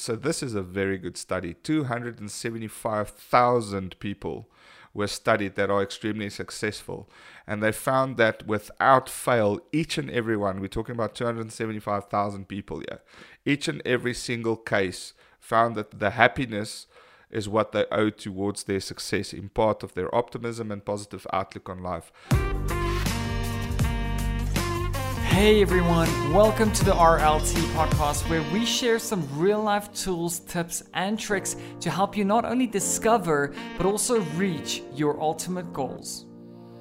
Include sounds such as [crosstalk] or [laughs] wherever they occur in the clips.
so this is a very good study. 275,000 people were studied that are extremely successful. And they found that without fail, each and every one, we're talking about 275,000 people here, each and every single case found that the happiness is what they owe towards their success in part of their optimism and positive outlook on life. Hey everyone, welcome to the RLT podcast where we share some real life tools, tips, and tricks to help you not only discover but also reach your ultimate goals.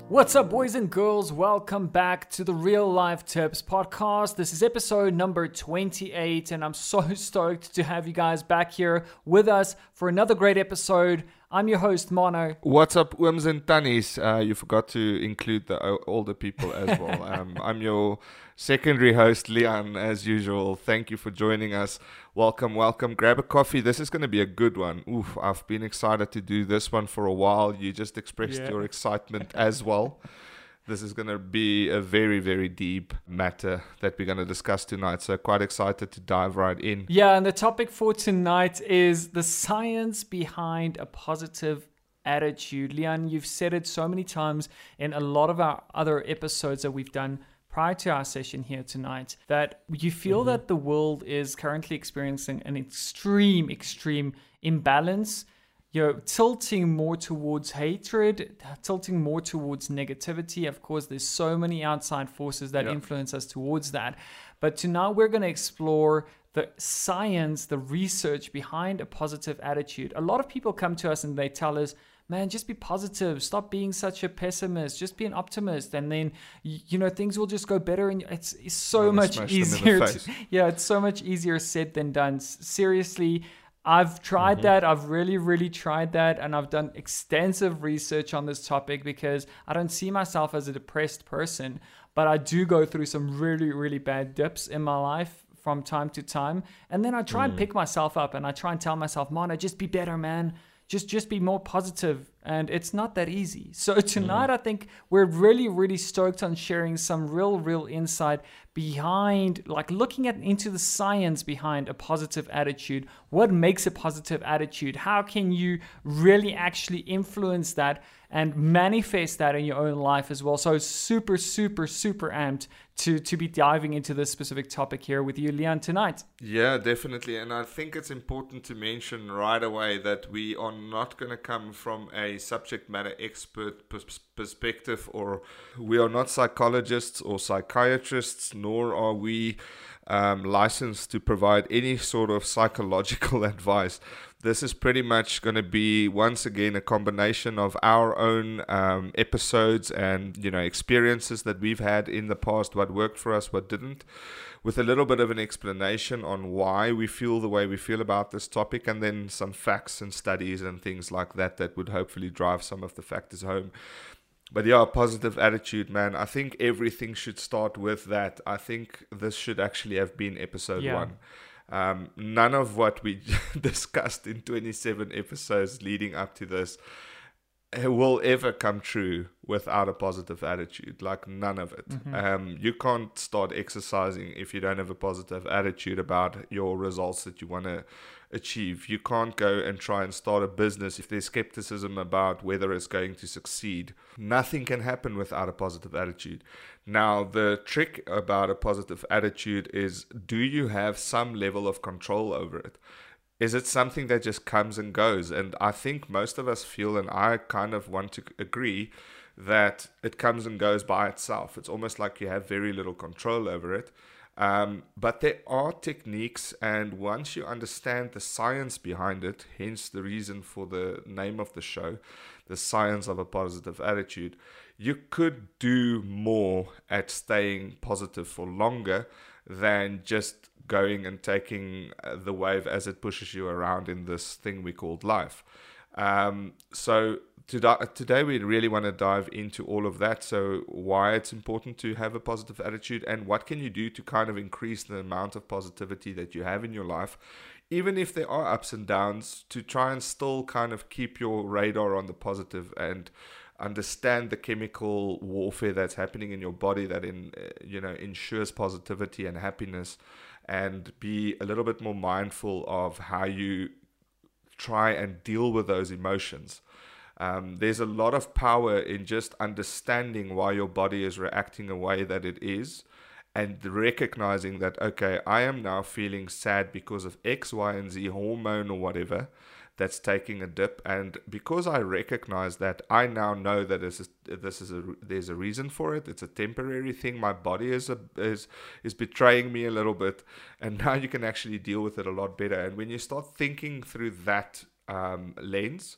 What's up, boys and girls? Welcome back to the Real Life Tips podcast. This is episode number 28, and I'm so [laughs] stoked to have you guys back here with us for another great episode. I'm your host, Mono. What's up, Wims and Tannies? Uh, you forgot to include the older people as well. [laughs] um, I'm your secondary host, Leon, as usual. Thank you for joining us. Welcome, welcome. Grab a coffee. This is going to be a good one. Oof, I've been excited to do this one for a while. You just expressed yeah. your excitement as well. [laughs] This is going to be a very, very deep matter that we're going to discuss tonight. So, quite excited to dive right in. Yeah, and the topic for tonight is the science behind a positive attitude. Leon, you've said it so many times in a lot of our other episodes that we've done prior to our session here tonight that you feel mm-hmm. that the world is currently experiencing an extreme, extreme imbalance. You're tilting more towards hatred, tilting more towards negativity. Of course, there's so many outside forces that influence us towards that. But to now we're going to explore the science, the research behind a positive attitude. A lot of people come to us and they tell us, man, just be positive. Stop being such a pessimist. Just be an optimist, and then you know things will just go better. And it's, it's so much easier. To, [laughs] yeah, it's so much easier said than done. Seriously. I've tried mm-hmm. that. I've really, really tried that. And I've done extensive research on this topic because I don't see myself as a depressed person, but I do go through some really, really bad dips in my life from time to time. And then I try mm. and pick myself up and I try and tell myself, Mono, just be better, man just just be more positive and it's not that easy so [laughs] tonight mm. i think we're really really stoked on sharing some real real insight behind like looking at into the science behind a positive attitude what makes a positive attitude how can you really actually influence that and manifest that in your own life as well. So super, super, super amped to to be diving into this specific topic here with you, Leon, tonight. Yeah, definitely. And I think it's important to mention right away that we are not going to come from a subject matter expert pers- perspective, or we are not psychologists or psychiatrists, nor are we um, licensed to provide any sort of psychological [laughs] advice. This is pretty much going to be once again a combination of our own um, episodes and you know experiences that we've had in the past what worked for us what didn't with a little bit of an explanation on why we feel the way we feel about this topic and then some facts and studies and things like that that would hopefully drive some of the factors home but yeah, positive attitude, man. I think everything should start with that. I think this should actually have been episode yeah. one. Um, none of what we [laughs] discussed in 27 episodes leading up to this will ever come true without a positive attitude. Like none of it. Mm-hmm. Um, you can't start exercising if you don't have a positive attitude about your results that you want to achieve. You can't go and try and start a business if there's skepticism about whether it's going to succeed. Nothing can happen without a positive attitude. Now, the trick about a positive attitude is do you have some level of control over it? Is it something that just comes and goes? And I think most of us feel, and I kind of want to agree, that it comes and goes by itself. It's almost like you have very little control over it. Um, but there are techniques, and once you understand the science behind it, hence the reason for the name of the show, the science of a positive attitude, you could do more at staying positive for longer than just going and taking uh, the wave as it pushes you around in this thing we called life. Um, so today we really want to dive into all of that so why it's important to have a positive attitude and what can you do to kind of increase the amount of positivity that you have in your life even if there are ups and downs to try and still kind of keep your radar on the positive and understand the chemical warfare that's happening in your body that in uh, you know ensures positivity and happiness and be a little bit more mindful of how you try and deal with those emotions. Um, there's a lot of power in just understanding why your body is reacting the way that it is and recognizing that, okay, I am now feeling sad because of X, Y, and Z hormone or whatever that's taking a dip. And because i recognize that i now know that this is this is a there's a reason for it. It's a temporary thing. My body is a, is is betraying me a little bit. And [laughs] now you can actually deal with it a lot better. And when you start thinking through that um, lens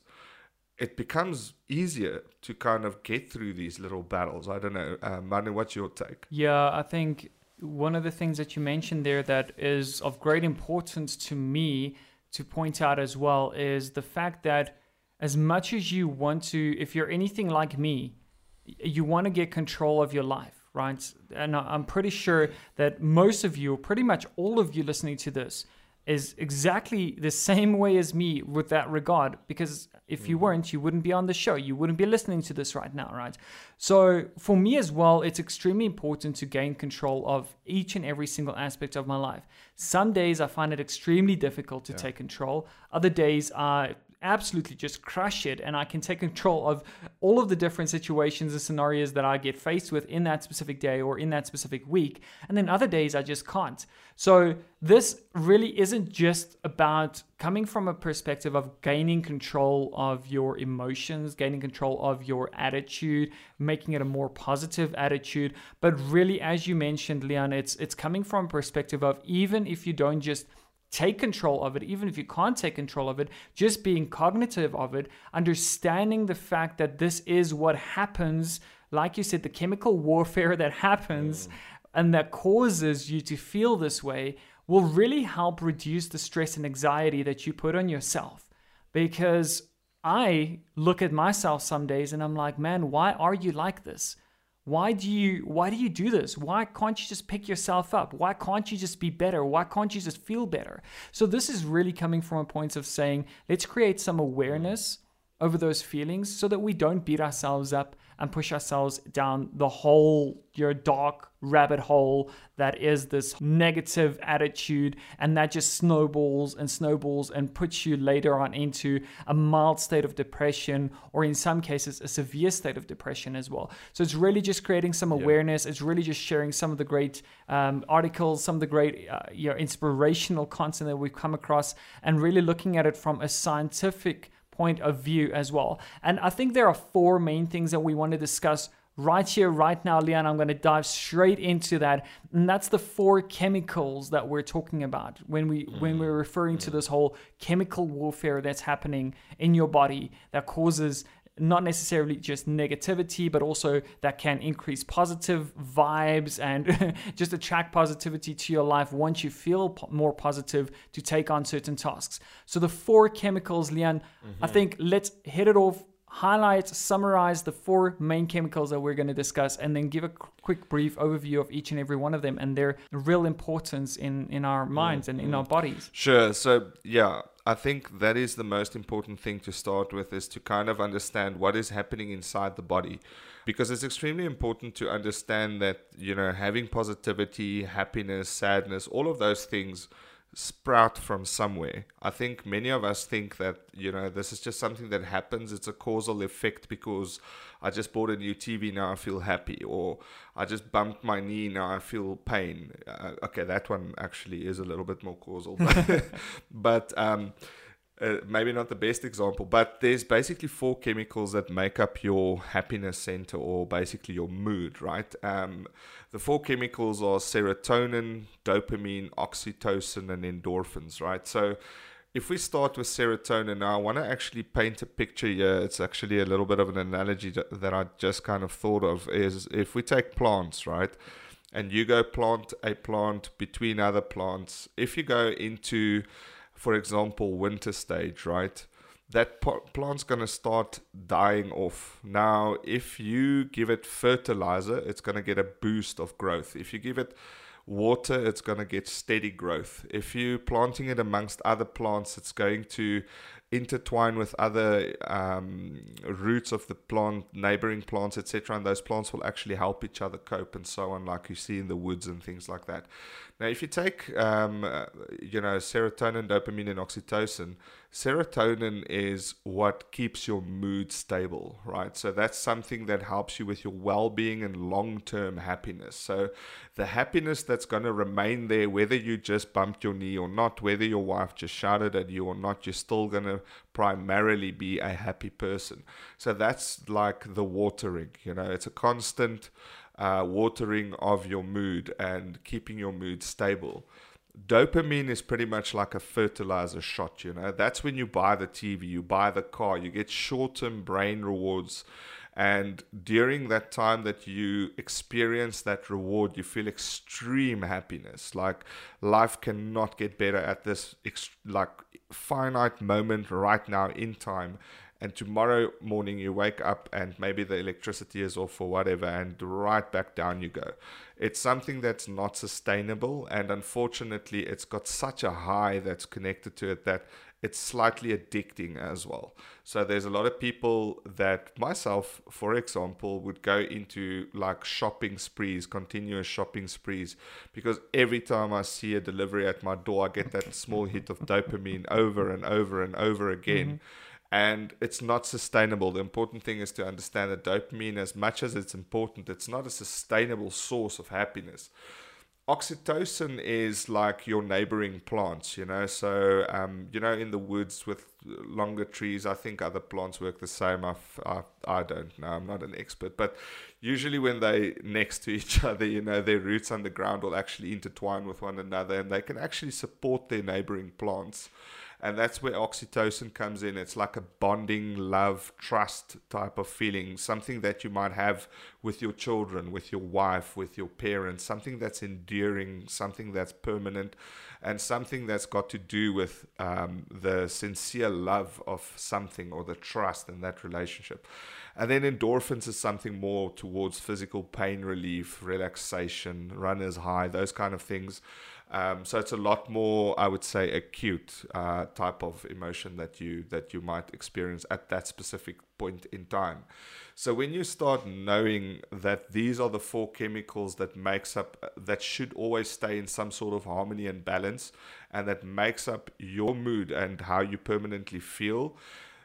it becomes easier to kind of get through these little battles. I don't know uh, Manu, what's your take? Yeah i think one of the things that you mentioned there that is of great importance to me to point out as well is the fact that as much as you want to, if you're anything like me, you want to get control of your life, right? And I'm pretty sure that most of you, pretty much all of you listening to this, is exactly the same way as me with that regard because if you mm-hmm. weren't you wouldn't be on the show you wouldn't be listening to this right now right so for me as well it's extremely important to gain control of each and every single aspect of my life some days i find it extremely difficult to yeah. take control other days i absolutely just crush it and I can take control of all of the different situations and scenarios that I get faced with in that specific day or in that specific week. And then other days I just can't. So this really isn't just about coming from a perspective of gaining control of your emotions, gaining control of your attitude, making it a more positive attitude, but really as you mentioned Leon, it's it's coming from a perspective of even if you don't just take control of it, even if you can't take control of it, just being cognitive of it, understanding the fact that this is what happens, like you said, the chemical warfare [laughs] that happens mm. and that causes you to feel this way will really help reduce the stress and anxiety that you put on yourself. Because I look at myself some days and I'm like, man, why are you like this? Why do you why do you do this? Why can't you just pick yourself up? Why can't you just be better? Why can't you just feel better? So this is really coming from a point of saying, let's create some awareness over those feelings so that we don't beat ourselves up and push ourselves down the whole your dark rabbit hole that is this negative attitude and that just snowballs and snowballs and puts you later on into a mild state of depression or in some cases a severe state of depression as well so it's really just creating some awareness yeah. it's really just sharing some of the great um, articles some of the great uh, you know, inspirational content that we've come across and really looking at it from a scientific point of view as well. And I think there are four main things that we want to discuss right here, right now, Leon. I'm going to dive straight into that, and that's the four chemicals that we're talking about when we when we're mm-hmm. referring to mm-hmm. this whole chemical warfare that's happening in your body that causes not necessarily just negativity, but also that can increase positive vibes and [laughs] just attract positivity to your life once you feel po- more positive to take on certain tasks. So, the four chemicals, Leon, mm-hmm. I think let's hit it off. Highlight, summarize the four main chemicals that we're going to discuss, and then give a quick brief overview of each and every one of them and their real importance in, in our minds mm-hmm. and in our bodies. Sure. So, yeah, I think that is the most important thing to start with is to kind of understand what is happening inside the body. Because it's extremely important to understand that you know having positivity, happiness, sadness, all of those things sprout from somewhere. I think many of us think that, you know, this is just something that happens. It's a causal effect because I just bought a new TV, now I feel happy, or I just bumped my knee, now I feel pain. Uh, okay, that one actually is a little bit more causal. [laughs] but um, uh, maybe not the best example, but there's basically four chemicals that make up your happiness center or basically your mood, right? Um, the four chemicals are serotonin, dopamine, oxytocin, and endorphins, right? So if we start with serotonin now, I want to actually paint a picture here. It's actually a little bit of an analogy that I just kind of thought of is if we take plants, right? And you go plant a plant between other plants. If you go into, for example, winter stage, right? That plant's going to start dying off. Now, if you give it fertilizer, it's going to get a boost of growth. If you give it water, it's going to get steady growth. If you're planting it amongst other plants, it's going to intertwine with other um, roots of the plant, neighboring plants, etc. And those plants will actually help each other cope and so on, like you see in the woods and things like that. Now, if you take, um, uh, you know, serotonin, dopamine, and oxytocin, serotonin is what keeps your mood stable, right? So that's something that helps you with your well-being and long-term happiness. So the happiness that's going to remain there, whether you just bumped your knee or not, whether your wife just shouted at you or not, you're still going to primarily be a happy person. So that's like the watering, you know, it's a constant uh, watering of your mood and keeping your mood stable. Dopamine is pretty much like a fertilizer shot, you know. That's when you buy the TV, you buy the car, you get short term brain rewards. And during that time that you experience that reward, you feel extreme happiness. Like life cannot get better at this, like finite moment right now in time and tomorrow morning you wake up and maybe the electricity is off or whatever and right back down you go. It's something that's not sustainable and unfortunately it's got such a high that's connected to it that it's slightly addicting as well. So there's a lot of people that myself for example would go into like shopping sprees continuous shopping sprees because every time i see a delivery at my door i get that small hit of dopamine over and over and over again. Mm-hmm and it's not sustainable. The important thing is to understand that dopamine, as much as it's important, it's not a sustainable source of happiness. Oxytocin is like your neighboring plants, you know. So, um, you know, in the woods with longer trees, I think other plants work the same. I've, I, I don't know. I'm not an expert, but usually when they next to each [laughs] other, you know, their roots underground will actually intertwine with one another, and they can actually support their neighboring plants and that's where oxytocin comes in. It's like a bonding love trust type of feeling something that you might have with your children with your wife with your parents something that's enduring something that's permanent and something that's got to do with um, the sincere love of something or the trust in that relationship. And then endorphins is something more towards physical pain relief relaxation runner's high those kind of things um, so it's a lot more, I would say, acute uh, type of emotion that you that you might experience at that specific point in time. So when you start knowing that these are the four chemicals that makes up that should always stay in some sort of harmony and balance, and that makes up your mood and how you permanently feel,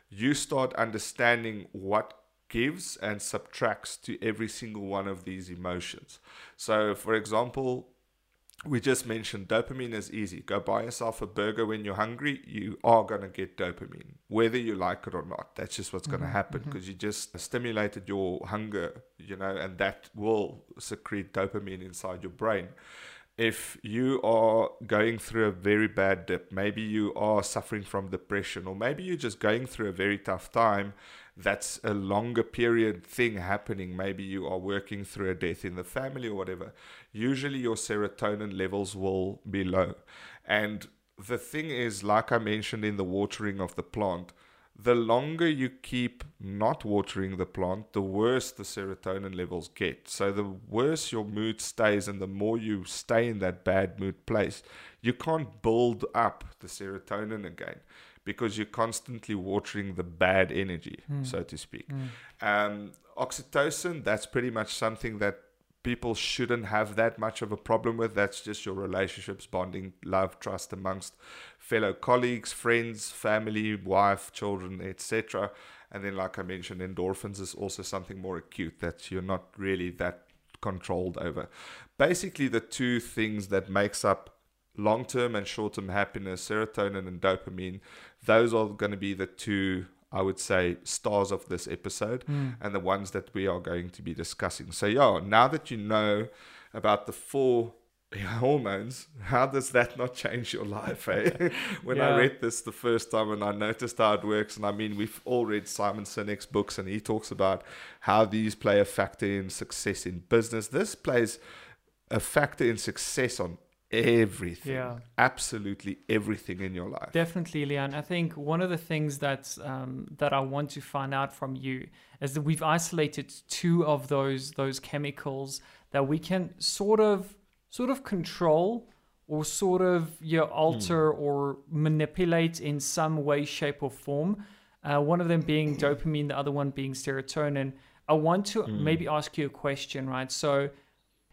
you start understanding what gives and subtracts to every single one of these emotions. So, for example, we just mentioned dopamine is easy. Go buy yourself a burger when you're hungry. You are going to get dopamine, whether you like it or not. That's just what's mm-hmm. going to happen because mm-hmm. you just stimulated your hunger, you know, and that will secrete dopamine inside your brain. If you are going through a very bad dip, maybe you are suffering from depression, or maybe you're just going through a very tough time that's a longer period thing happening. Maybe you are working through a death in the family or whatever. Usually your serotonin levels will be low. And the thing is, like I mentioned in the watering of the plant, the longer you keep not watering the plant, the worse the serotonin levels get. So, the worse your mood stays, and the more you stay in that bad mood place, you can't build up the serotonin again because you're constantly watering the bad energy, mm. so to speak. Mm. Um, oxytocin, that's pretty much something that people shouldn't have that much of a problem with. That's just your relationships, bonding, love, trust amongst fellow colleagues, friends, family, wife, children, etc. And then, like I mentioned, endorphins is also something more acute that you're not really that controlled over. Basically, the two things that makes up long-term and short-term happiness, serotonin and dopamine, those are going to be the two I would say stars of this episode mm. and the ones that we are going to be discussing. So yeah, now that you know about the four [laughs] hormones, how does that not change your life? Eh? [laughs] when yeah. I read this the first time and I noticed how it works, and I mean we've all read Simon Sinek's books and he talks about how these play a factor in success in business. This plays a factor in success on everything yeah absolutely everything in your life definitely leon i think one of the things that um, that i want to find out from you is that we've isolated two of those those chemicals that we can sort of sort of control or sort of you alter Hmm. or manipulate in some way, shape, or form. Uh, one of them being dopamine, the other one being serotonin. I want to Hmm. maybe ask you a question, right? So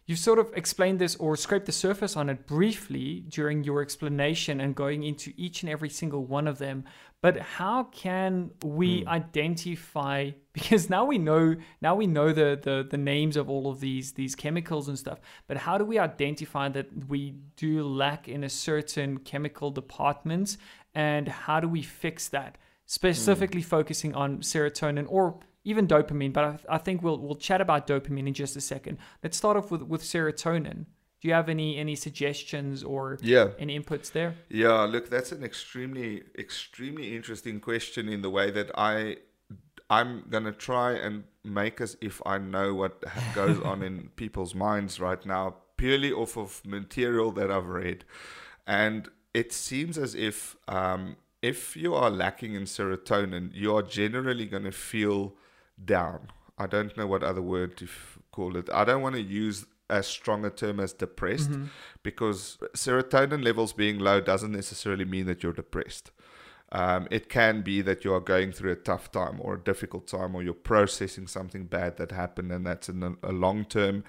you sort of explained this or scraped the surface on it briefly during your explanation and going into each and every single one of them. But how can we Hmm. identify [laughs] because now we know now we know the, the the names of all of these these chemicals and stuff. But how do we identify that we do lack in a certain chemical department and how do we fix that? Specifically focusing on serotonin or even dopamine, but I, I think we'll we'll chat about dopamine in just a second. Let's start off with with serotonin. Do you have any any suggestions or Yeah. any inputs there? Yeah, look, that's an extremely, extremely interesting question in the way that I, I'm gonna try and make as if I know what goes on in [laughs] people's minds right now, purely off of material that I've read, and it seems as if, um, if you are lacking in serotonin, you are generally gonna feel down. I don't know what other word to f- call it. I don't want to use as strong a term as depressed because serotonin levels being low doesn't necessarily mean that you're depressed. Um, it can be that you are going through a tough time or a difficult time, or you're processing something bad that happened, and that's in a, a long term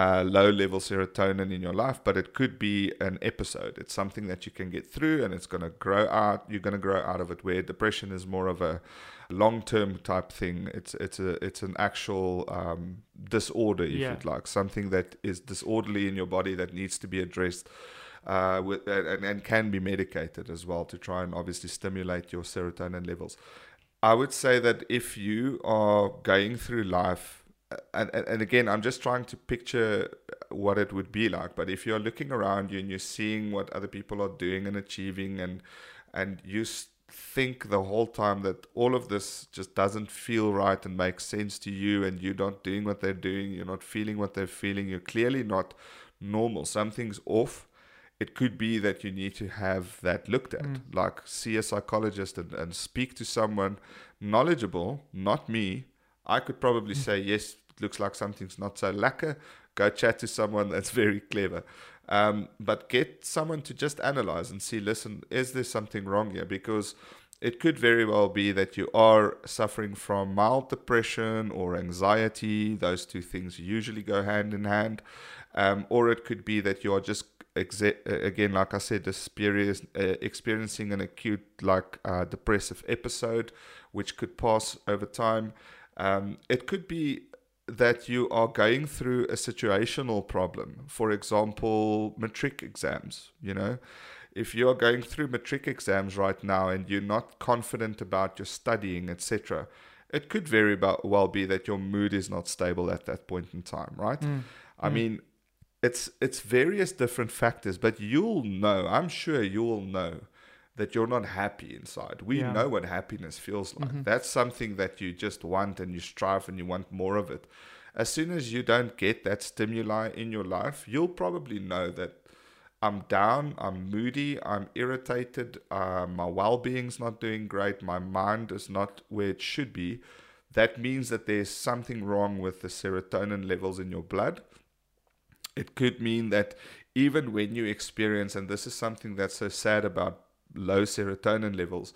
uh, low level serotonin in your life. But it could be an episode. It's something that you can get through, and it's going to grow out. You're going to grow out of it. Where depression is more of a long term type thing. It's it's a it's an actual um, disorder, if Yeah. you'd like, something that is disorderly in your body that needs to be addressed uh, with, and, and can be medicated as well to try and obviously stimulate your serotonin levels. I would say that if you are going through life, and, and, and again, I'm just trying to picture what it would be like, but if you're looking around you and you're seeing what other people are doing and achieving, and and you think the whole time that all of this just doesn't feel right and make sense to you, and you're not doing what they're doing, you're not feeling what they're feeling, you're clearly not normal, something's off it could be that you need to have that looked at, mm. like see a psychologist and, and speak to someone knowledgeable, not me. I could probably say, yes, it looks like something's not so lacquer. Go chat to someone that's very clever. Um, but get someone to just analyze and see, listen, is there something wrong here? Because it could very well be that you are suffering from mild depression or anxiety. Those two things usually go hand in hand. Um, or it could be that you are just exe- again, like I said, experience, uh, experiencing an acute, like uh, depressive episode, which could pass over time. Um, it could be that you are going through a situational problem. For example, matric exams. You know, if you are going through matric exams right now and you're not confident about your studying, etc., it could very well be that your mood is not stable at that point in time, right? I mean, it's it's various different factors, but you'll know. I'm sure you'll know that you're not happy inside. We Yeah. know what happiness feels like. That's something that you just want and you strive and you want more of it. As soon as you don't get that stimuli in your life, you'll probably know that I'm down, I'm moody, I'm irritated, uh, my well being's not doing great, my mind is not where it should be. That means that there's something wrong with the serotonin levels in your blood. It could mean that even when you experience, and this is something that's so sad about low serotonin levels,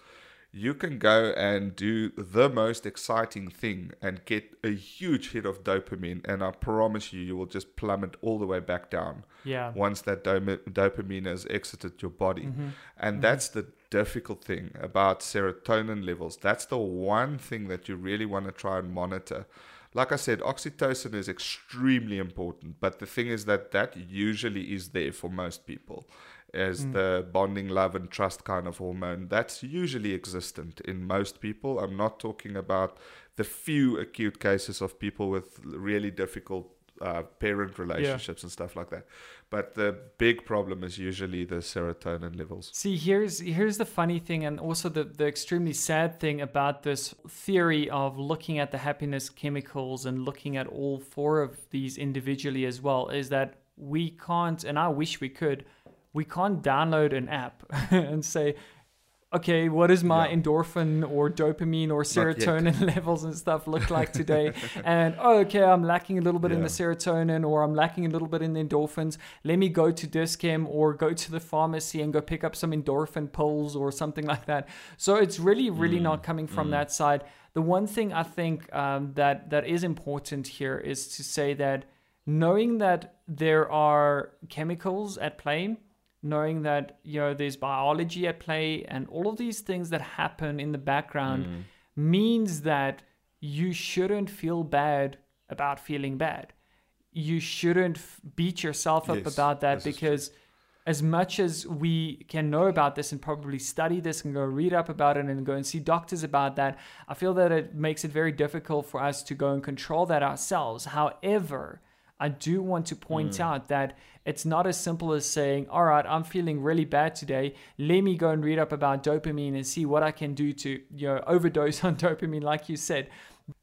you can go and do the most exciting thing and get a huge hit of dopamine, and I promise you, you will just plummet all the way back down Yeah. once that dom- dopamine has exited your body. Mm-hmm. And mm-hmm. that's the difficult thing about serotonin levels. That's the one thing that you really want to try and monitor. Like I said, oxytocin is extremely important, but the thing is that that usually is there for most people as the bonding, love, and trust kind of hormone. That's usually existent in most people. I'm not talking about the few acute cases of people with really difficult uh, parent relationships and stuff like that. But the big problem is usually the serotonin levels. See, here's here's the funny thing, and also the the extremely sad thing about this theory of looking at the happiness chemicals and looking at all four of these individually as well is that we can't, and I wish we could, we can't download an app [laughs] and say, okay, what is my Yeah. endorphin or dopamine or serotonin [laughs] levels and stuff look like [laughs] today? and oh, okay, I'm lacking a little bit in the serotonin or I'm lacking a little bit in the endorphins. Let me go to Dis-Chem or go to the pharmacy and go pick up some endorphin pills or something like that. So it's really, really Mm, not coming from that side. The one thing I think um, that that is important here is to say that knowing that there are chemicals at play knowing that you know there's biology at play and all of these things that happen in the background Mm. means that you shouldn't feel bad about feeling bad you shouldn't f- beat yourself up Yes, about that this is true. because as much as we can know about this and probably study this and go read up about it and go and see doctors about that, I feel that it makes it very difficult for us to go and control that ourselves. However, I do want to point Mm. out that it's not as simple as saying, all right, I'm feeling really bad today. Let me go and read up about dopamine and see what I can do to, you know, overdose [laughs] on dopamine, like you said.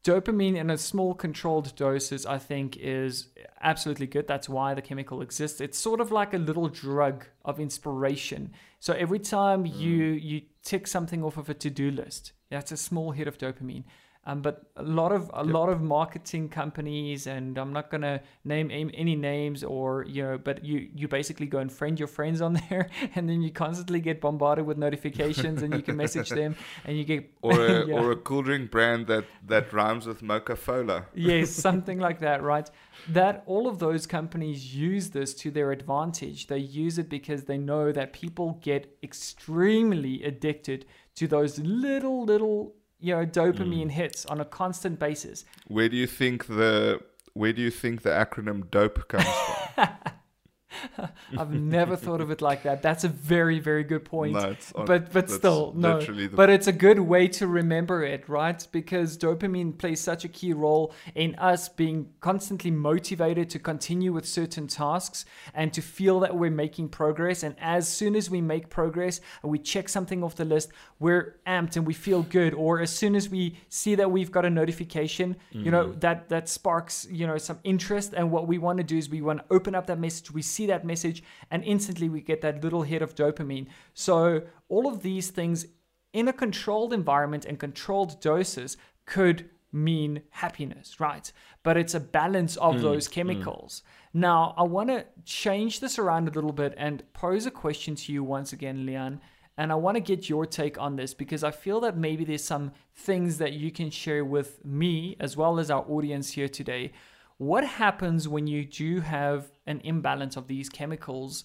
Dopamine in a small controlled doses, I think, is absolutely good. That's why the chemical exists. It's sort of like a little drug of inspiration. So every time mm. you you tick something off of a to-do list, that's a small hit of dopamine. Um, but a lot of a lot of marketing companies, and I'm not gonna name any names or you know, but you you basically go and friend your friends on [laughs] there, and then you constantly get bombarded with notifications, and you can message them, [laughs] and you get Or a, [laughs] Yeah. or a cool drink brand that, that rhymes with Mocha Fola. yes, something like that, right? That all of those companies use this to their advantage. They use it because they know that people get extremely addicted to those little, little, you know, dopamine mm. hits on a constant basis. Where do you think the where do you think the acronym DOPE comes from? [laughs] [laughs] I've never thought of it like that. That's a very, very good point. No, on- but but still no the- but it's a good way to remember it right because dopamine plays such a key role in us being constantly motivated to continue with certain tasks and to feel that we're making progress and as soon as we make progress and we check something off the list we're amped and we feel good or as soon as we see that we've got a notification you know Mm-hmm. that that sparks you know some interest and what we want to do is we want to open up that message we see that message and instantly we get that little hit of dopamine. So all of these things in a controlled environment and controlled doses could mean happiness right? But it's a balance of mm, those mm. chemicals. Now i want to change this around a little bit and pose a question to you once again leon and I want to get your take on this because I feel that maybe there's some things that you can share with me as well as our audience here today. What happens when you do have an imbalance of these chemicals?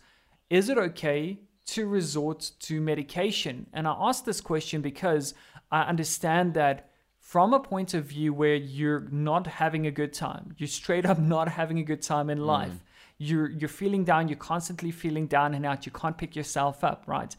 Is it okay to resort to medication? And I ask this question because I understand that from a point of view where you're not having a good time, you're straight up [laughs] not having a good time in mm. life. You're you're feeling down, you're constantly feeling down and out, you can't pick yourself up, right?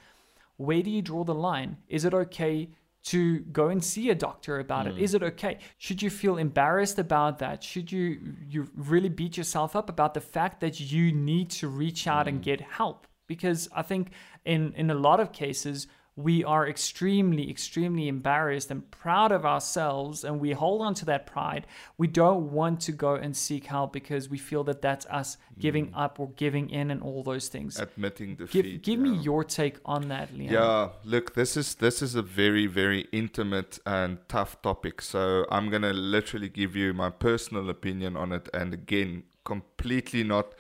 where do you draw the line? Is it okay to go and see a doctor about it? Hmm. Is it okay? Should you feel embarrassed about that? Should you you really beat yourself up about the fact that you need to reach out and hmm. get help? Because I think in in a lot of cases we are extremely extremely embarrassed and proud of ourselves and we hold on to that pride. We don't want to go and seek help because we feel that that's us mm. giving up or giving in and all those things. Admitting Give, defeat. give me yeah. your take on that, Leon. Yeah, look, this is this is a very very intimate and tough topic. So I'm gonna literally give you my personal opinion on it, and again, completely not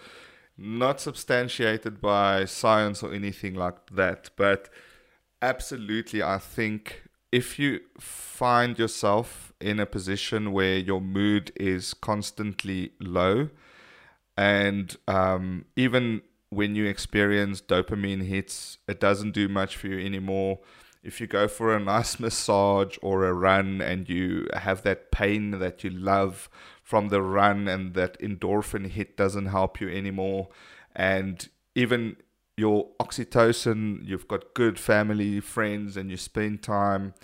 not substantiated by science or anything like that. But absolutely, I think if you find yourself in a position where your mood is constantly low, and um, even when you experience dopamine hits, it doesn't do much for you anymore. If you go for a [laughs] nice massage or a run and you have that pain that you love from the run and that endorphin hit doesn't help you anymore, and even your oxytocin, you've got good family, friends, and you spend time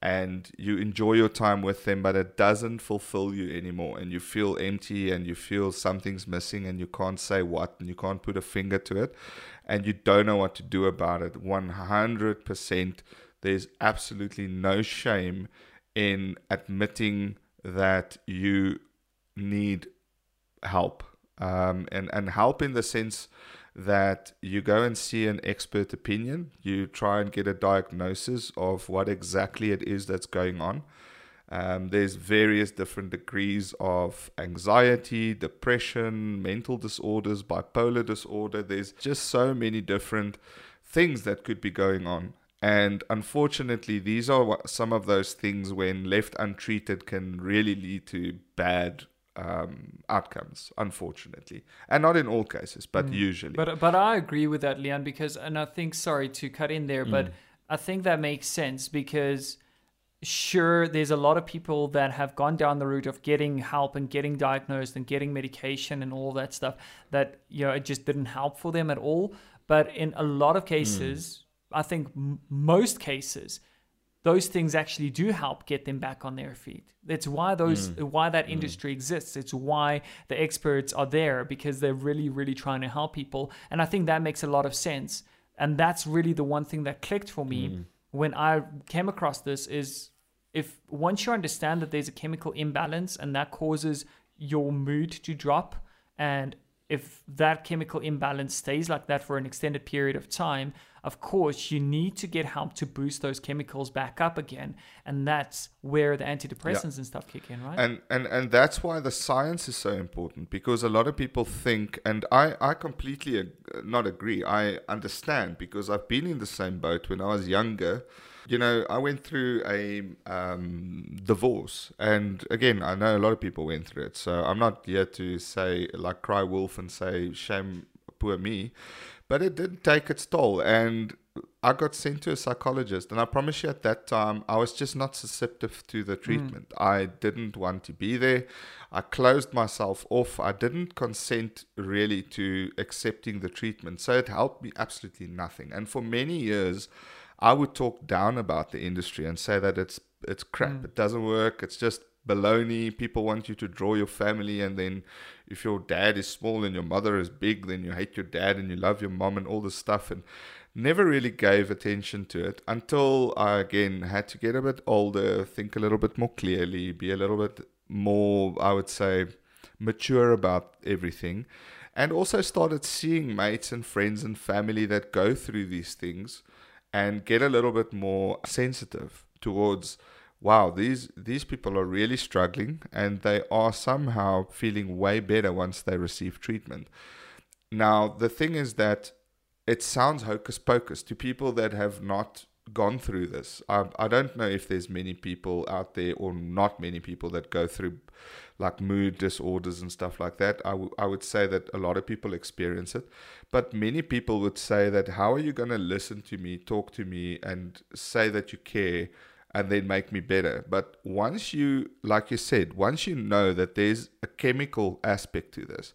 and you enjoy your time with them, but it doesn't fulfill you anymore, and you feel empty and you feel something's missing, and you can't say what, and you can't put a finger to it, and you don't know what to do about it. 100%, there's absolutely no shame in admitting that you need help. Um, and, and help in the sense that you go and see an expert opinion, you try and get a diagnosis of what exactly it is that's going on. Um, there's various different degrees of anxiety, depression, mental disorders, bipolar disorder. There's just so many different things that could be going on. And unfortunately, these are some of those things when left untreated can really lead to bad um, outcomes, unfortunately, and not in all cases, but mm. usually. But but I agree with that, Leon, because and I think sorry to cut in there, mm. but I think that makes sense because sure, there's a lot of people that have gone down the route of getting help and getting diagnosed and getting medication and all that stuff that you know it just didn't help for them at all. But in a lot of cases, mm. I think m- most cases those things actually do help get them back on their feet. That's why those mm. why that mm. industry exists. It's why the experts are there because they're really really trying to help people. And I think that makes a lot of sense. And that's really the one thing that clicked for me mm. when I came across this is if once you understand that there's a chemical imbalance and that causes your mood to drop and if that chemical imbalance stays like that for an extended period of time, of course, you need to get help to boost those chemicals back up again. And that's where the antidepressants yeah. and stuff kick in, right? And, and, and that's why the science is so important because a lot of people think, and I, I completely ag- not agree, I understand because I've been in the same boat when I was younger. You know, I went through a um, divorce, and again, I know a lot of people went through it. So I'm not here to say like cry wolf and say shame poor me, but it did take its toll, and I got sent to a psychologist, and I promise you, at that time, I was just not susceptible to the mm. treatment. Mm. I didn't want to be there. I closed myself off. I didn't consent really to accepting the treatment, so it helped me absolutely nothing. And for many years. I would talk down about the industry and say that it's it's crap. Mm. It doesn't work. It's just baloney. People want you to draw your family, and then if your dad is small and your mother is big, then you hate your dad and you love your mom and all this stuff. And never really gave attention to it until I again had to get a bit older, think a little bit more clearly, be a little bit more, I would say, mature about everything. And also started seeing mates and friends and family that go through these things and get a little bit more sensitive towards wow these these people are really struggling and they are somehow feeling way better once they receive treatment. Now the thing is that it sounds hocus pocus to people that have not gone through this. I, I don't know if there's many people out there or not many people that go through like mood disorders and stuff like that I, w- I would say that a lot of people experience it but many people would say that how are you going to listen to me, talk to me, and say that you care and then make me better? But once you, like you said, once you know that there's a chemical aspect to this,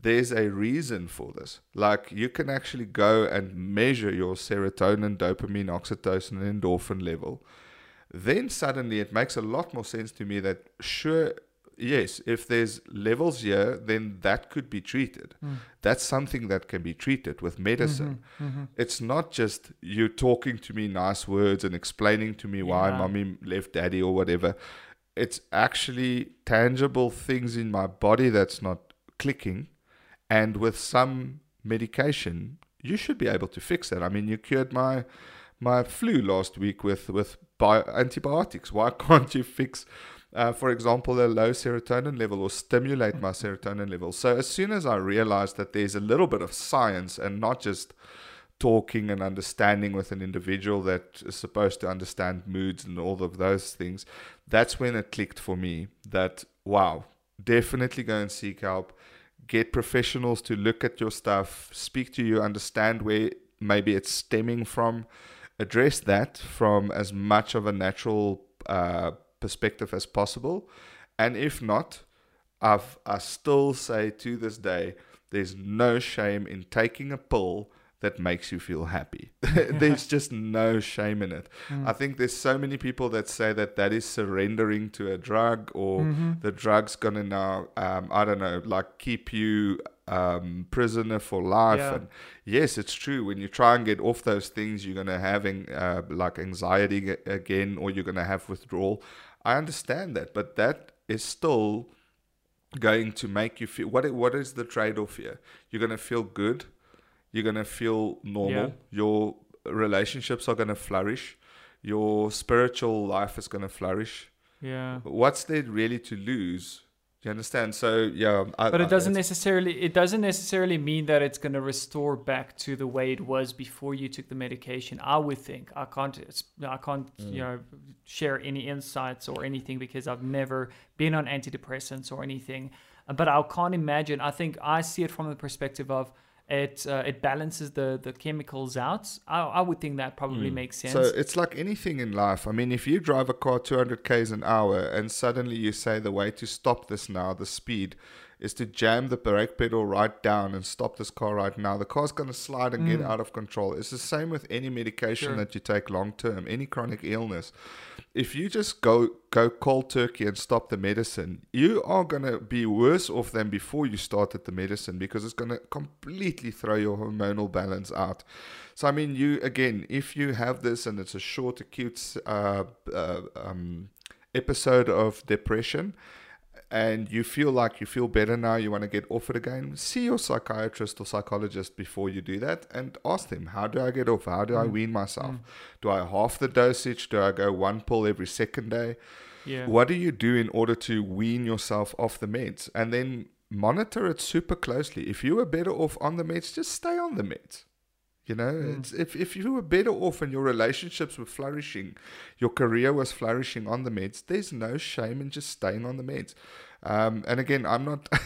there's a reason for this. Like you can actually go and measure your serotonin, dopamine, oxytocin, and endorphin level. Then suddenly it makes a lot more sense to me that sure yes, if there's levels here, then that could be treated. Mm. That's something that can be treated with medicine. Mm-hmm, mm-hmm. It's not just you talking to me nice words and explaining to me yeah. why mommy left daddy or whatever. It's actually tangible things in my body that's not clicking. And with some medication, you should be able to fix that. I mean, you cured my my flu last week with with bio- antibiotics. Why [laughs] can't you fix uh, for example, a low serotonin level or stimulate my serotonin level. So as soon as I realized that there's a little bit of science and not just talking and understanding with an individual that is supposed to understand moods and all of those things, that's when it clicked for me that, wow, definitely go and seek help. Get professionals to look at your stuff, speak to you, understand where maybe it's stemming from, address that from as much of a natural uh, perspective as possible. And if not, I've, I still say to this day, there's no shame in taking a pill that makes you feel happy. [laughs] there's [laughs] just no shame in it. Mm. I think there's so many people that say that that is surrendering to a drug or mm-hmm. the drug's gonna now, um, I don't know, like keep you um, prisoner for life. Yeah. And yes, it's true. When you try and get off those things, you're gonna having uh, like anxiety again, or you're gonna have withdrawal. I understand that, but that is still going to make you feel what what is the trade-off here you're going to feel good you're going to feel normal. Yeah. Your relationships are going to flourish. Your spiritual life is going to flourish. Yeah. What's there really to lose? Do you understand? So yeah, I, But it doesn't necessarily it doesn't necessarily mean that it's going to restore back to the way it was before you took the medication. I would think I can't I can't Mm. you know share any insights or anything because I've never been on antidepressants or anything. But I can't imagine. I think I see it from the perspective of it uh, it balances the the chemicals out. I, I would think that probably makes sense. Mm. So it's like anything in life. I mean, if you drive a car 200 k's an hour and suddenly you say the way to stop this now, the speed, is to jam the brake pedal right down and stop this car right now, the car's going to slide and get out of control. It's the same with any medication Mm. Sure. that you take long term, any chronic illness. If you just go go cold turkey and stop the medicine, you are going to be worse off than before you started the medicine because it's going to completely throw your hormonal balance out. So I mean, you again, if you have this and it's a short, acute uh, uh, um, episode of depression, and you feel like you feel better now, you want to get off it again, see your psychiatrist or psychologist before you do that, and ask them, how do I get off? How do I mm. wean myself? Mm. Do I half the dosage? Do I go one pill every second day? yeah. What do you do in order to wean yourself off the meds? And then monitor it super closely. If you were better off on the meds, just stay on the meds. You know, Mm. it's, if, if you were better off and your relationships were flourishing, your career was flourishing on the meds, there's no shame in just staying on the meds. Um, and again, I'm not. [laughs]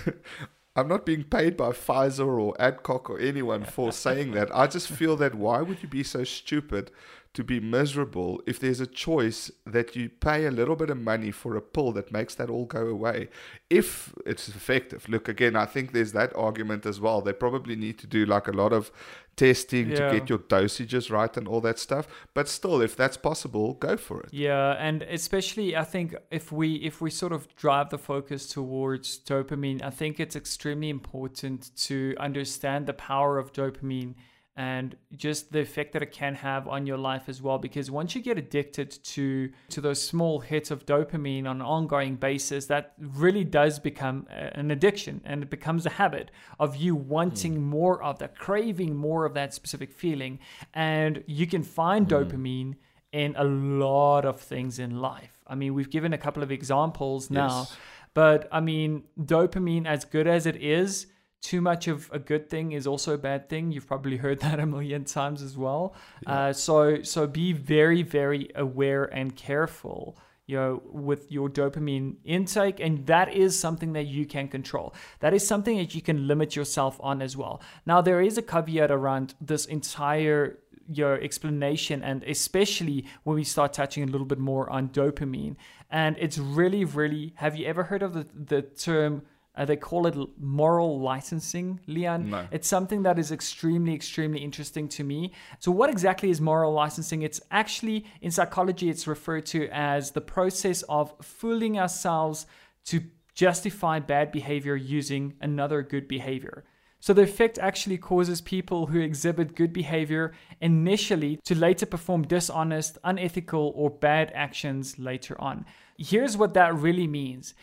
I'm not being paid by Pfizer or Adcock or anyone for saying that. I just feel that why would you be so stupid to be miserable if there's a choice that you pay a little bit of money for a pill that makes that all go away. If it's effective. Look again i think there's that argument as well. They probably need to do like a lot of testing Yeah. to get your dosages right and all that stuff. But still if that's possible go for it. Yeah, and especially I think if we if we sort of drive the focus towards dopamine, I think it's extremely important to understand the power of dopamine and just the effect that it can have on your life as well because once you get addicted to to those small hits of dopamine on an ongoing basis that really does become an addiction and it becomes a habit of you wanting hmm. more of that craving more of that specific feeling and you can find hmm. dopamine in a lot of things in life. I mean, we've given a couple of examples now, Yes. but I mean, dopamine, as good as it is, too much of a good thing is also a bad thing. You've probably heard [laughs] that a million times as well. Uh, so, so be very, very aware and careful. You know, with your dopamine intake, and that is something that you can control. That is something that you can limit yourself on as well. Now, there is a caveat around this entire your explanation and especially when we start touching a little bit more on dopamine and it's really really have you ever heard of the, the term uh, they call it moral licensing leon No. it's something that is extremely extremely interesting to me so what exactly is moral licensing it's actually in psychology it's referred to as the process of fooling ourselves to justify bad behavior using another good behavior so the effect actually causes people who exhibit good behavior initially to later perform dishonest, unethical, or bad actions later on. Here's what that really means.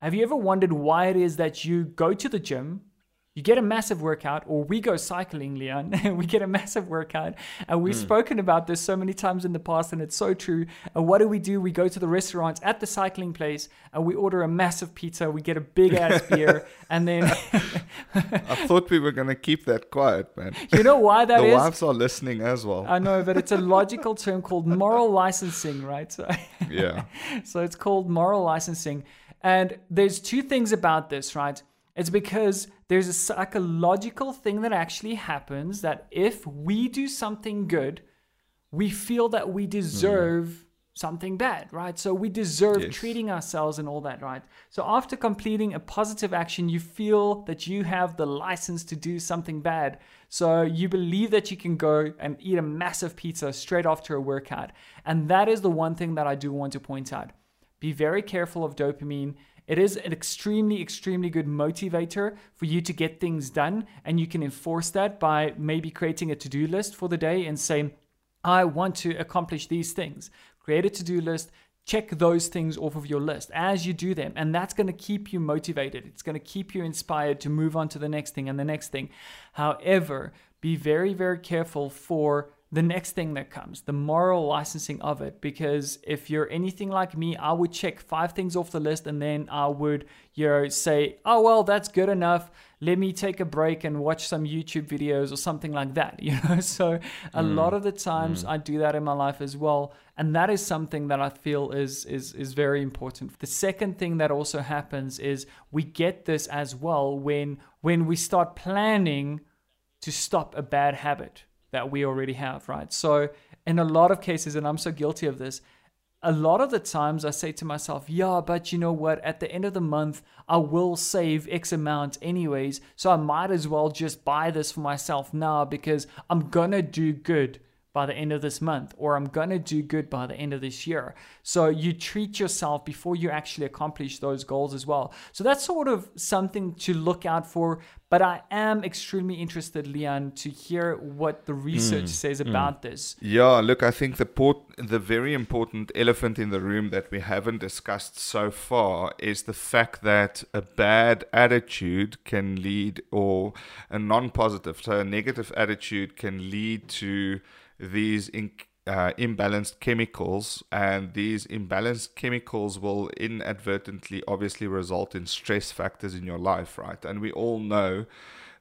Have you ever wondered why it is that you go to the gym, you get a massive workout, or we go cycling, Leon, [laughs] we get a massive workout, and we've hmm. spoken about this so many times in the past, and it's so true. And what do we do? We go to the restaurant at the cycling place, and we order a massive pizza, we get a big ass [laughs] beer, and then [laughs] i thought we were going to keep that quiet man you know why that the is? wives are listening as well I know, but it's a logical term called moral licensing, right? So, yeah so it's called moral licensing. And there's two things about this, right? It's because there's a psychological thing that actually happens that if we do something good, we feel that we mm. deserve something bad, right? So we deserve Yes. treating ourselves and all that, right? So after completing a positive action, you feel that you have the license to do something bad. So you believe that you can go and eat a massive pizza straight after a workout. And that is the one thing that I do want to point out. Be very careful of dopamine. It is an extremely, extremely good motivator for you to get things done. And you can enforce that by maybe creating a to do list for the day and saying, I want to accomplish these things. Create a to do list, check those things off of your list as you do them. And that's going to keep you motivated. It's going to keep you inspired to move on to the next thing and the next thing. However, be very, very careful for the next thing that comes, the moral licensing of it. Because if you're anything like me, I would check five things off the list and then I would, you know, say, oh, well, that's good enough. Let me take a break and watch some YouTube videos or something like that, [laughs] you know? So a mm. lot of the times mm. I do that in my life as well. And that is something that I feel is, is, is very important. The second thing that also happens is we get this as well when, when we start planning to stop a bad habit that we already have, right? So, in a lot of cases, and I'm so guilty of this, a lot of the times I say to myself, yeah, but you know what? At the end of the month, I will save X amount anyways. So I might as well just buy this for myself now because I'm going to do good by the end of this month, or I'm going to do good by the end of this year. So you treat yourself before you actually accomplish those goals as well. So that's sort of something to look out for. But I am extremely interested, Leon, to hear what the research mm, says about mm. this. Yeah, look, I think the port, the very important elephant in the room that we haven't discussed so far is the fact that a bad attitude can lead, or a non-positive, so a negative attitude can lead to these in, uh, imbalanced chemicals, and these imbalanced chemicals will inadvertently, obviously, result in stress factors in your life, right? And we all know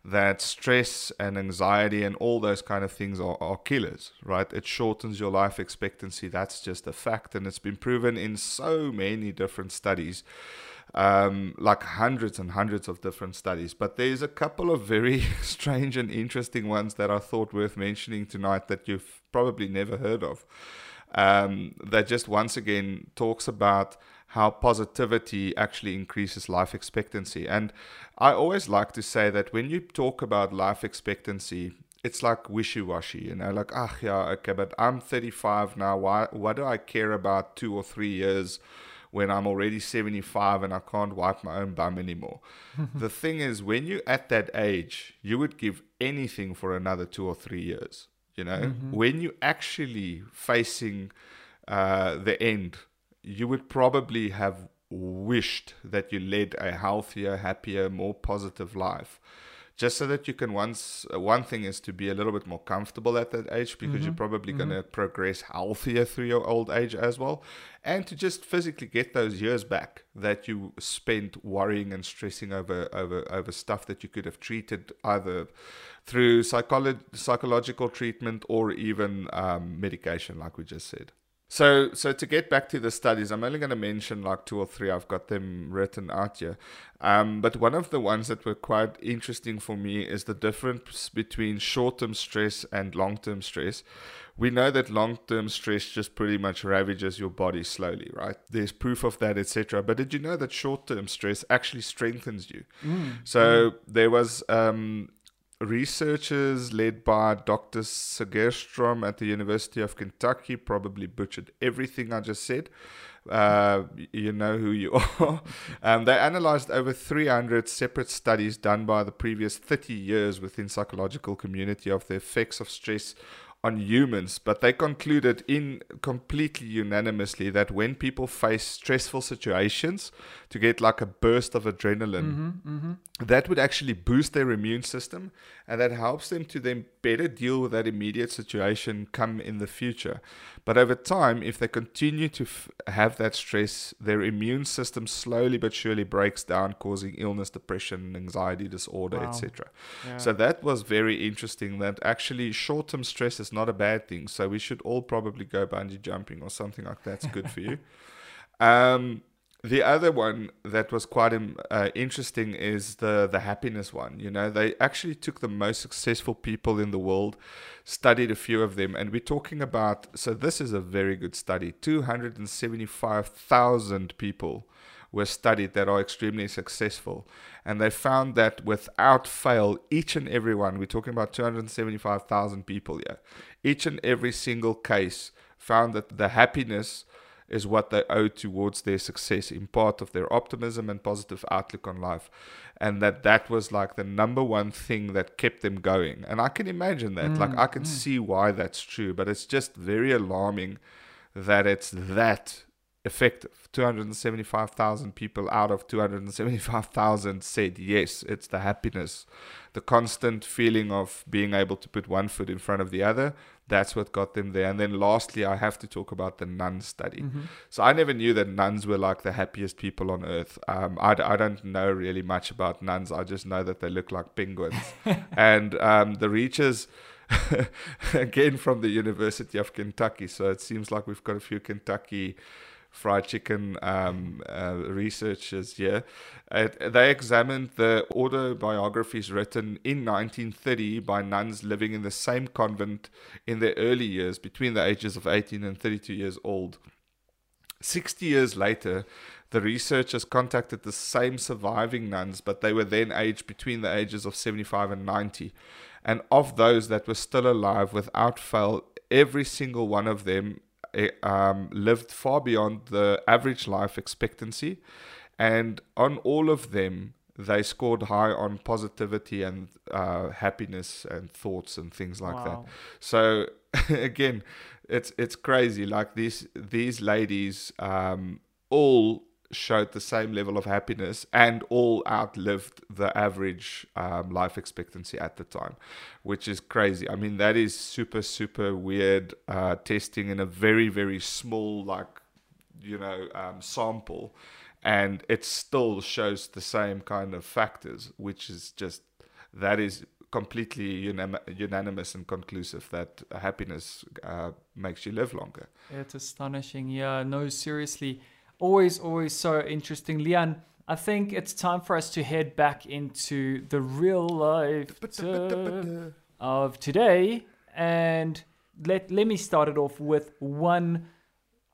that stress and anxiety and all those kind of things are, are killers, right? It shortens your life expectancy. That's just a fact, and it's been proven in so many different studies um, like hundreds and hundreds of different studies. But there's a couple of very [laughs] strange and interesting ones that I thought worth mentioning tonight that you've probably never heard of. Um, that just once again talks about how positivity actually increases life expectancy. And I always like to say that when you talk about life expectancy, it's like wishy-washy, you know, like, ah, yeah, okay, but I'm 35 now. Why, why do I care about two or three years when I'm already 75 and I can't wipe my own bum anymore. [laughs] the thing is, when you're at that age, you would give anything for another two or three years. You know, mm-hmm. when you're actually facing uh, the end, you would probably have wished that you led a healthier, happier, more positive life just so that you can once uh, one thing is to be a little bit more comfortable at that age because mm-hmm. you're probably mm-hmm. going to progress healthier through your old age as well and to just physically get those years back that you spent worrying and stressing over over over stuff that you could have treated either through psycholo- psychological treatment or even um, medication like we just said so, so to get back to the studies, I'm only going to mention like two or three. I've got them written out here. Um, but one of the ones that were quite interesting for me is the difference between short-term stress and long-term stress. We know that long-term stress just pretty much ravages your body slowly, right? There's proof of that, etc. But did you know that short-term stress actually strengthens you? Mm. So mm. there was um, researchers led by Dr. Segerstrom at the University of Kentucky probably butchered everything I just said. Uh, you know who you [laughs] are. um, they analyzed over 300 separate studies done by the previous 30 years within psychological community of the effects of stress on humans, but they concluded in completely unanimously that when people face stressful situations to get like a burst of adrenaline, mm-hmm, mm-hmm. that would actually boost their immune system and that helps them to then better deal with that immediate situation come in the future. But over time, if they continue to f- have that stress, their immune system slowly but surely breaks down, causing illness, depression, anxiety disorder, wow. etc. Yeah. So that was very interesting. That actually short-term stress is not a bad thing. So we should all probably go bungee jumping or something like that's good for you. [laughs] Um, the other one that was quite um, uh, interesting is the the happiness one. You know, they actually took the most successful people in the world, studied a few of them, and we're talking about. So this is a very good study. Two hundred and seventy-five thousand people were studied that are extremely successful, and they found that without fail, each and every one. We're talking about two hundred seventy-five thousand people here. Each and every single case found that the happiness is what they owe towards their success in part of their optimism and positive outlook on life and that that was like the number one thing that kept them going and i can imagine that mm, like i can mm. see why that's true but it's just very alarming that it's that effective. 275,000 people out of 275,000 said yes, it's the happiness, the constant feeling of being able to put one foot in front of the other. That's what got them there. And then lastly, I have to talk about the nun study. Mm-hmm. So I never knew that nuns were like the happiest people on earth. Um, I, I don't know really much about nuns. I just know that they look like penguins. [laughs] and um, the reachers [laughs] again from the University of Kentucky. So it seems like we've got a few Kentucky fried chicken um, uh, researchers here. Uh, they examined the autobiographies written in 1930 by nuns living in the same convent in their early years, between the ages of 18 and 32 years old. 60 years later, the researchers contacted the same surviving nuns, but they were then aged between the ages of 75 and 90. And of those that were still alive, without fail, every single one of them um, lived far beyond the average life expectancy. And on all of them, they scored high on positivity and uh, happiness and thoughts and things like wow. that. So [laughs] again, it's it's crazy. Like these these ladies um, all showed the same level of happiness and all outlived the average um, life expectancy at the time, which is crazy. I mean, that is super, super weird uh, testing in a very, very small, like, you know, um, sample. And it still shows the same kind of factors, which is just, that is completely unanimous and conclusive that happiness uh, makes you live longer. It's astonishing. Yeah, no, seriously Always, always so interesting. Leon, I think it's time for us to head back into the real life of today. And let, let me start it off with one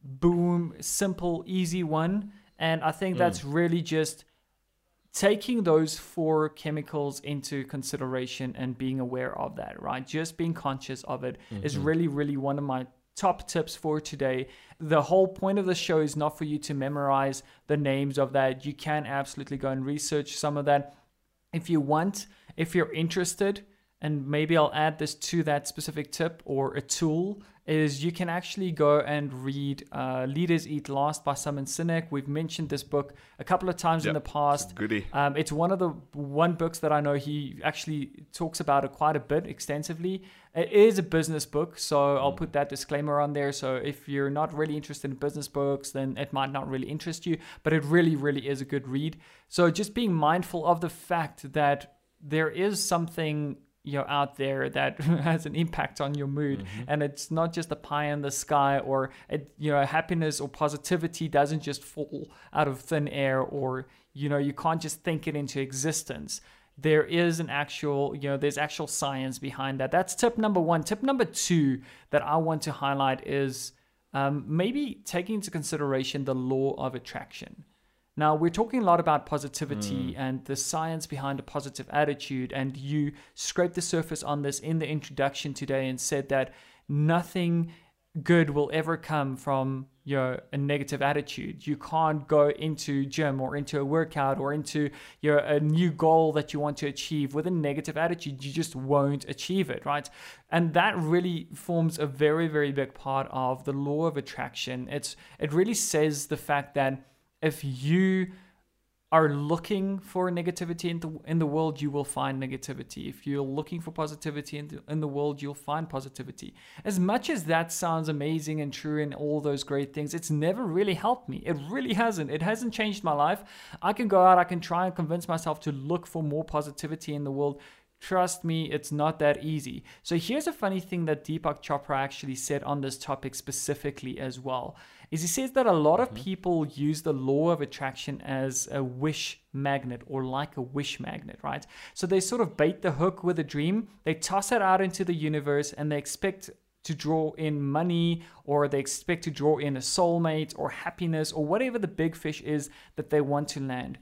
boom, simple, easy one. And I think that's mm. really just taking those four chemicals into consideration and being aware of that, right? Just being conscious of it mm-hmm. is really, really one of my top tips for today. The whole point of the show is not for you to memorize the names of that. You can absolutely go and research some of that if you want, if you're interested. And maybe I'll add this to that specific tip or a tool is you can actually go and read uh, Leaders Eat Last by Simon Sinek. We've mentioned this book a couple of times yep, in the past. It's goody. Um, it's one of the one books that I know he actually talks about it quite a bit extensively. It is a business book, so I'll mm. put that disclaimer on there. So if you're not really interested in business books, then it might not really interest you, but it really, really is a good read. So just being mindful of the fact that there is something you know out there that [laughs] has an impact on your mood. Mm-hmm. and it's not just a pie in the sky or it, you know happiness or positivity doesn't just fall out of thin air or you know you can't just think it into existence. There is an actual you know there's actual science behind that. That's tip number one. Tip number two that i want to highlight is um, maybe taking into consideration the law of attraction now, we're talking a lot about positivity mm. and the science behind a positive attitude. And you scraped the surface on this in the introduction today and said that nothing good will ever come from your a negative attitude. You can't go into gym or into a workout or into your a new goal that you want to achieve with a negative attitude. You just won't achieve it, right? And that really forms a very very big part of the law of attraction. It's it really says the fact that if you are looking for negativity in the, in the world, you will find negativity. If you're looking for positivity in the, in the world, you'll find positivity. As much as that sounds amazing and true and all those great things, it's never really helped me. It really hasn't. It hasn't changed my life. I can go out, I can try and convince myself to look for more positivity in the world. Trust me, it's not that easy. So here's a funny thing that Deepak Chopra actually said on this topic specifically as well is he says that a lot of mm-hmm. people use the law of attraction as a wish magnet or like a wish magnet, right? So they sort of bait the hook with a dream, they toss it out into the universe, and they expect to draw in money or they expect to draw in a soulmate or happiness or whatever the big fish is that they want to land.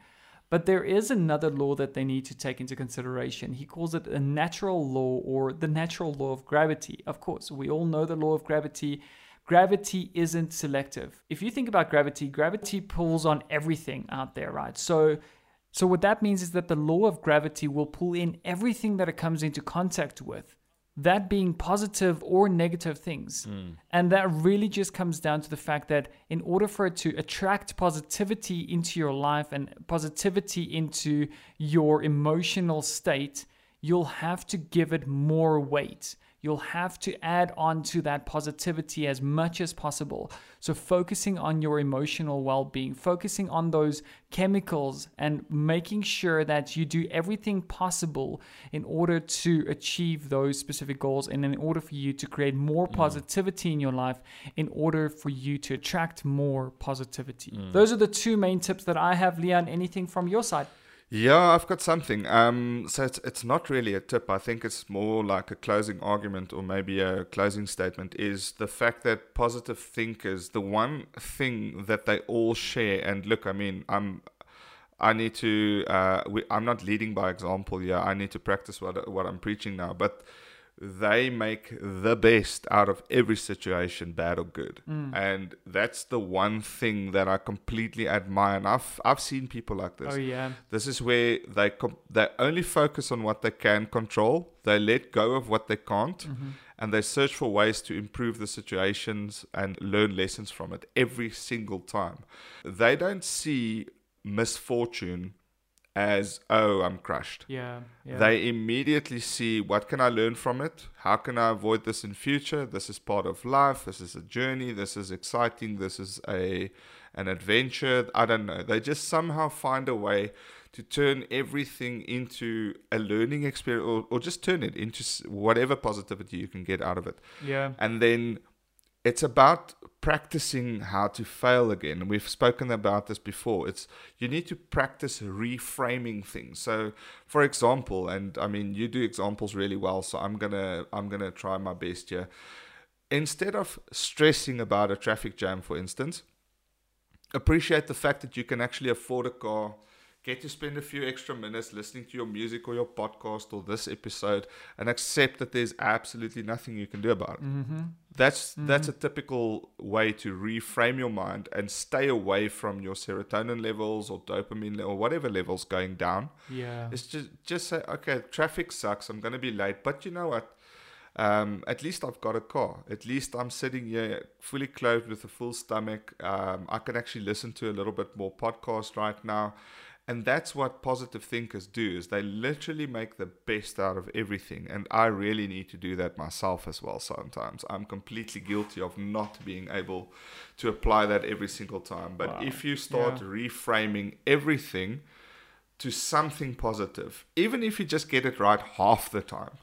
But there is another law that they need to take into consideration. He calls it a natural law or the natural law of gravity. Of course, we all know the law of gravity gravity isn't selective. If you think about gravity, gravity pulls on everything out there, right? So so what that means is that the law of gravity will pull in everything that it comes into contact with. That being positive or negative things. Hmm. And that really just comes down to the fact that in order for it to attract positivity into your life and positivity into your emotional state, you'll have to give it more weight. You'll have to add on to that positivity as much as possible. So, focusing on your emotional well being, focusing on those chemicals, and making sure that you do everything possible in order to achieve those specific goals and in order for you to create more mm. positivity in your life, in order for you to attract more positivity. Mm. Those are the two main tips that I have. Leon, anything from your side? Yeah, I've got something. Um, so it's it's not really a tip. I think it's more like a closing argument or maybe a closing statement. Is the fact that positive thinkers, the one thing that they all share, and look, I mean, I'm. I need to. Uh, we, I'm not leading by example here. I need to practice what what I'm preaching now. But they make the best out of every situation, bad or good. Mm. And that's the one thing that I completely admire. And I've, I've seen people like this. Oh, yeah. This is where they com- they only focus on what they can control. They let go of what they can't, mm-hmm. and they search for ways to improve the situations and learn lessons from it every single time. They don't see misfortune as oh I'm crushed. Yeah. yeah. They immediately see what can I learn from it? How can I avoid this in future? This is part of life. This is a journey. This is exciting. This is a an adventure. I don't know. They just somehow find a way to turn everything into a learning experience or, or just turn it into whatever positivity you can get out of it. yeah. And then it's about practicing how to fail again. We've spoken about this before. It's you need to practice reframing things. So, for example, and I mean you do examples really well, so I'm gonna I'm gonna try my best here. Instead of stressing about a traffic jam, for instance, appreciate the fact that you can actually afford a car, get to spend a few extra minutes listening to your music or your podcast or this episode, and accept that there's absolutely nothing you can do about it. Mm-hmm. That's that's a typical way to reframe your mind and stay away from your serotonin levels or dopamine or whatever levels going down. Yeah. It's just just say, okay, traffic sucks. I'm going to be late, but you know what? Um, at least I've got a car. At least I'm sitting here fully clothed with a full stomach. Um, I can actually listen to a little bit more podcast right now. And that's what positive thinkers do is they literally make the best out of everything. And I really need to do that myself as well sometimes. I'm completely guilty of not being able to apply that every single time. But Wow. if you start Yeah. reframing everything to something positive, even if you just get it right half the time,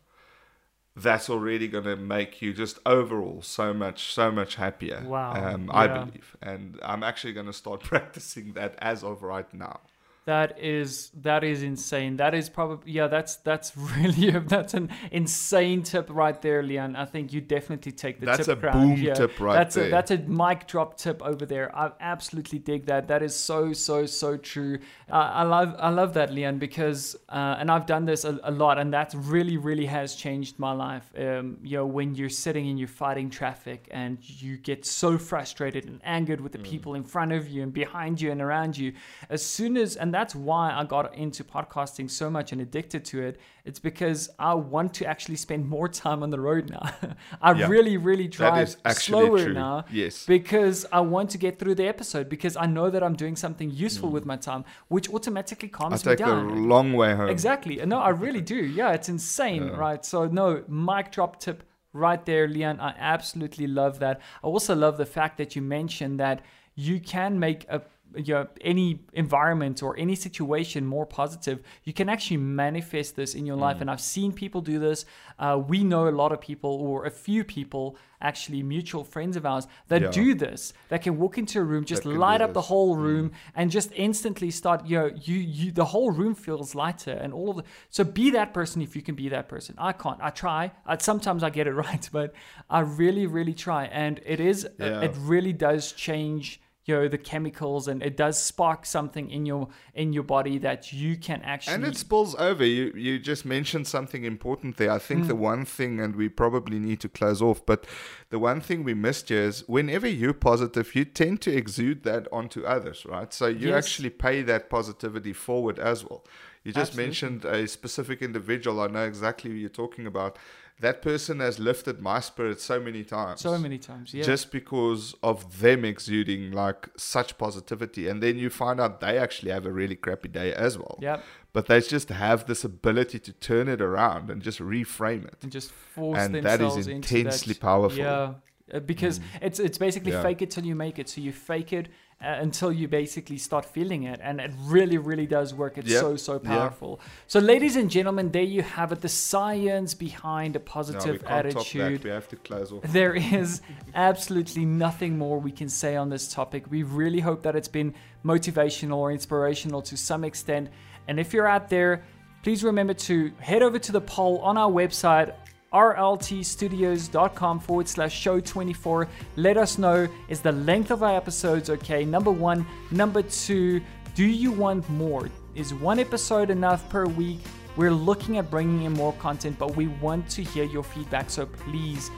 that's already going to make you just overall so much so much happier Wow. um, i Yeah. believe and i'm actually going to start [laughs] practicing that as of right now That is that is insane. That is probably yeah. That's that's [laughs] really that's an insane tip right there, Leon. I think you definitely take the That's tip a crown boom here. tip right that's there. A, that's a mic drop tip over there. I absolutely dig that. That is so so so true. Uh, I love I love that, Leon, because uh, and I've done this a, a lot, and that really really has changed my life. Um, you know, when you're sitting and you're fighting traffic, and you get so frustrated and angered with the Mm. people in front of you and behind you and around you, as soon as and that's why I got into podcasting so much and addicted to it. It's because I want to actually spend [laughs] more time on the road now. [laughs] I Yeah. really, really drive slower true now yes because I want to get through the episode because I know that I'm doing something useful mm. with my time, which automatically i calms me take the long way home Exactly. No, I really do. Yeah, it's insane, right? So no, mic drop tip right there, Leon. I absolutely love that. I also love the fact that you mentioned that you can make a you know, any environment or any situation more positive, you can actually manifest this in your Mm. life. And I've seen people do this. Uh, we know a lot of people, or a few people, actually mutual friends of ours, that Yeah. do this. That can walk into a room, just light up the this. Mm. whole room, and just instantly start. You know, you you the whole room feels lighter, and all of the. So be that person if you can be that person. I can't. I try. I, sometimes I get it [laughs] right, but I really, really try, and it is. Yeah. It really does change you know the chemicals and it does spark something in your in your body that you can actually and it spills over you you just mentioned something important there i think Mm. the one thing and we probably need to close off but the one thing we missed here is whenever you're positive you tend to exude that onto others right so you Yes. actually pay that positivity forward as well you just Absolutely. mentioned a specific individual i know exactly who you're talking about that person has lifted my spirit so many times. So many times, yeah. Just because of them exuding like such positivity. And then you find out they actually have a really crappy day as well. Yep. But they just have this ability to turn it around and just reframe it. and just force And that themselves is into intensely that, powerful. Yeah, uh, because it's it's basically Yeah. fake it till you make it. So you fake it uh, until you basically start feeling it, and it really, really does work. It's Yep. so so powerful. So, ladies and gentlemen, there you have it. The science behind a No, we positive top attitude. that. We have to close off. There is absolutely nothing more we can say on this topic. We really hope that it's been motivational or inspirational to some extent. And if you're out there, please remember to head over to the poll on our website rltstudios.com forward slash show 24 let us know is the length of our episodes okay? Number one number two do you want more? Is one episode enough per week? We're looking at bringing in more content but we want to hear your feedback so please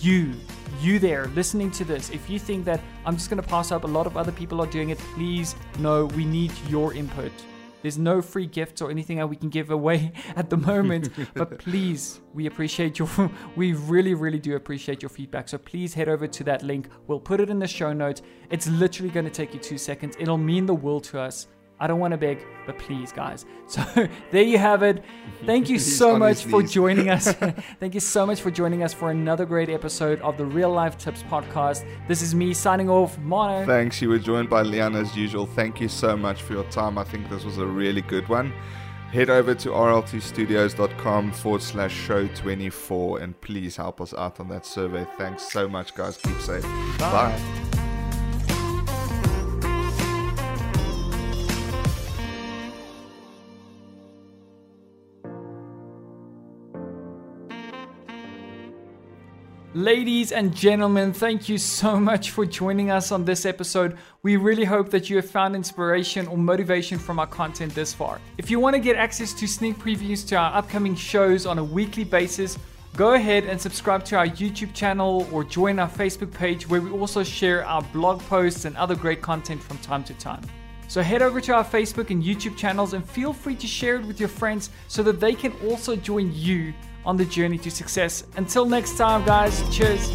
you, you there listening to this, if you think that I'm just going to pass up, a lot of other people are doing it, please know we need your input. There's no free gifts or anything that we can give away [laughs] at the moment, [laughs] but please, we appreciate your, [laughs] we really, really do appreciate your feedback. So please head over to that link. We'll put it in the show notes. It's literally going to take you two seconds. It'll mean the world to us. I don't want to beg, but please, guys. So [laughs] there you have it. Thank you [laughs] so much for joining us. [laughs] Thank you so much for joining us for another great episode of the Real Life Tips podcast. This is me signing off. Mono. Thanks. You were joined by Leon as usual. Thank you so much for your time. I think this was a really good one. Head over to rltstudios.com forward slash show 24 and please help us out on that survey. Thanks so much, guys. Keep safe. Bye. Bye. Ladies and gentlemen, thank you so much for joining us on this episode. We really hope that you have found inspiration or motivation from our content this far. If you want to get access to sneak previews to our upcoming shows on a weekly basis, go ahead and subscribe to our YouTube channel or join our Facebook page where we also share our blog posts and other great content from time to time. So head over to our Facebook and YouTube channels and feel free to share it with your friends so that they can also join you on the journey to success. Until next time, guys, cheers.